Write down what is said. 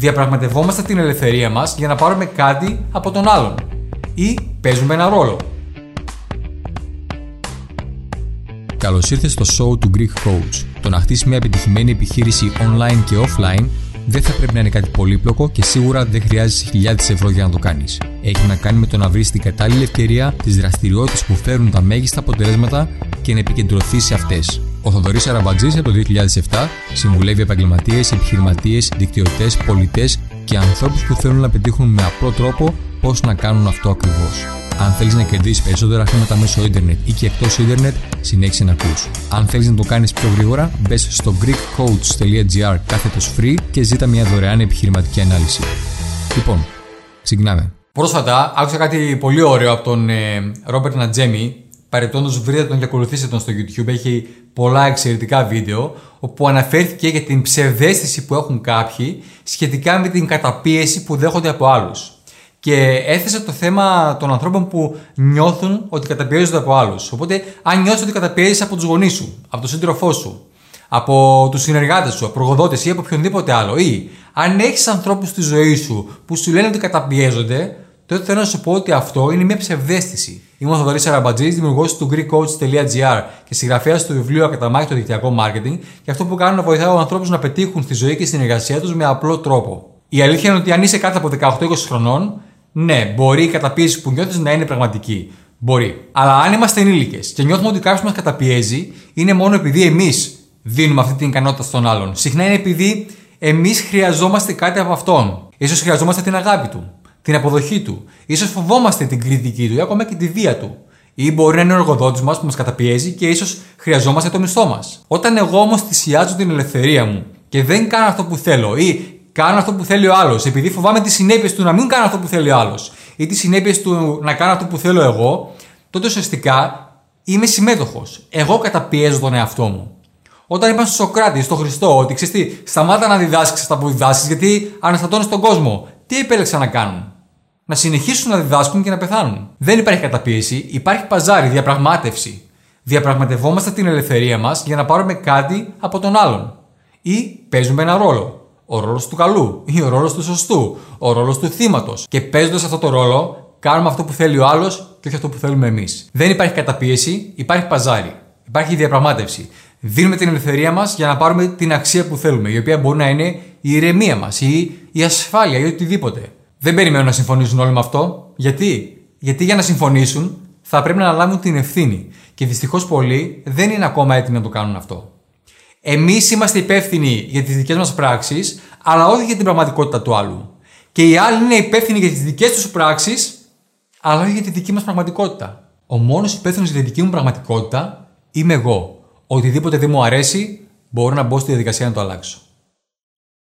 Διαπραγματευόμαστε την ελευθερία μας για να πάρουμε κάτι από τον άλλον. Ή παίζουμε ένα ρόλο. Καλώς ήρθες στο show του Greek Coach. Το να χτίσει μια επιτυχημένη επιχείρηση online και offline δεν θα πρέπει να είναι κάτι πολύπλοκο και σίγουρα δεν χρειάζεσαι χιλιάδες ευρώ για να το κάνεις. Έχει να κάνει με το να βρεις την κατάλληλη ευκαιρία, τις δραστηριότητες που φέρουν τα μέγιστα αποτελέσματα και να επικεντρωθείς σε αυτές. Ο Θοδωρής Αραμπατζής από το 2007 συμβουλεύει επαγγελματίες, επιχειρηματίες, δικτυωτές, πολιτές και ανθρώπους που θέλουν να πετύχουν με απλό τρόπο πώς να κάνουν αυτό ακριβώς. Αν θέλεις να κερδίσεις περισσότερα χρήματα μέσω ίντερνετ ή και εκτός ίντερνετ, συνέχισε να ακούς. Αν θέλεις να το κάνεις πιο γρήγορα, μπες στο greekcoach.gr κάθετος free και ζήτα μια δωρεάν επιχειρηματική ανάλυση. Λοιπόν, ξεκινάμε. Πρόσφατα άκουσα κάτι πολύ ωραίο από τον Ρόμπερτ Νατζέμι. Παρεπτόντω, βρείτε τον και ακολουθήστε τον στο YouTube. Έχει πολλά εξαιρετικά βίντεο. Όπου αναφέρθηκε για την ψευδέστηση που έχουν κάποιοι σχετικά με την καταπίεση που δέχονται από άλλους. Και έθεσε το θέμα των ανθρώπων που νιώθουν ότι καταπιέζονται από άλλους. Οπότε, αν νιώθεις ότι καταπιέζεσαι από τους γονείς σου, από τον σύντροφό σου, από τους συνεργάτες σου, από προγοδότε ή από οποιονδήποτε άλλο, ή αν έχεις ανθρώπους στη ζωή σου που σου λένε ότι καταπιέζονται, τότε θέλω να σου πω ότι αυτό είναι μια ψευδέστηση. Είμαι ο Θοδωρής Αραμπατζής, δημιουργός του GreekCoach.gr και συγγραφέας του βιβλίου Ακαταμάχη το δικτυακό marketing και αυτό που κάνω να βοηθάω ανθρώπους να πετύχουν στη ζωή και στην εργασία τους με απλό τρόπο. Η αλήθεια είναι ότι αν είσαι κάτω από 18-20 χρονών, ναι, μπορεί η καταπίεση που νιώθεις να είναι πραγματική. Μπορεί. Αλλά αν είμαστε ενήλικες και νιώθουμε ότι κάποιος μας καταπιέζει, είναι μόνο επειδή εμείς δίνουμε αυτή την ικανότητα στον άλλον. Συχνά είναι επειδή εμείς χρειαζόμαστε κάτι από αυτόν. σω χρειαζόμαστε την αγάπη του, την αποδοχή του. σω φοβόμαστε την κριτική του ή ακόμα και τη βία του. Ή μπορεί να είναι ο εργοδότης μας που μας καταπιέζει και ίσως χρειαζόμαστε το μισθό μας. Όταν εγώ όμως θυσιάζω την ελευθερία μου και δεν κάνω αυτό που θέλω ή κάνω αυτό που θέλει ο άλλος, επειδή φοβάμαι τις συνέπειες του να μην κάνω αυτό που θέλει ο άλλος ή τις συνέπειες του να κάνω αυτό που θέλω εγώ, τότε ουσιαστικά είμαι συμμέτοχος. Εγώ καταπιέζω τον εαυτό μου. Όταν είπαν στο Σοκράτη, στο Χριστό, ότι ξέρεις τι, σταμάτα να διδάσκεις αυτά που διδάσκεις, γιατί αναστατώνεις τον κόσμο. Τι επέλεξαν να κάνουν; Να συνεχίσουν να διδάσκουν και να πεθάνουν. Δεν υπάρχει καταπίεση, υπάρχει παζάρι, διαπραγμάτευση. Διαπραγματευόμαστε την ελευθερία μας για να πάρουμε κάτι από τον άλλον. Ή παίζουμε ένα ρόλο ο ρόλος του καλού ή ο ρόλος του σωστού, ο ρόλος του θύματος. Και παίζοντας αυτό το ρόλο, κάνουμε αυτό που θέλει ο άλλος και όχι αυτό που θέλουμε εμείς. Δεν υπάρχει καταπίεση, υπάρχει παζάρι. Υπάρχει διαπραγμάτευση. Δίνουμε την ελευθερία μας για να πάρουμε την αξία που θέλουμε, η οποία μπορεί να είναι η ηρεμία μας ή η ασφάλεια ή οτιδήποτε. Δεν περιμένω να συμφωνήσουν όλοι με αυτό. Γιατί; Γιατί για να συμφωνήσουν θα πρέπει να αναλάβουν την ευθύνη. Και δυστυχώς πολλοί δεν είναι ακόμα έτοιμοι να το κάνουν αυτό. Εμείς είμαστε υπεύθυνοι για τις δικές μας πράξεις, αλλά όχι για την πραγματικότητα του άλλου. Και οι άλλοι είναι υπεύθυνοι για τις δικές τους πράξεις, αλλά όχι για τη δική μας πραγματικότητα. Ο μόνος υπεύθυνος για τη δική μου πραγματικότητα είμαι εγώ. Οτιδήποτε δεν μου αρέσει, μπορώ να μπω στη διαδικασία να το αλλάξω.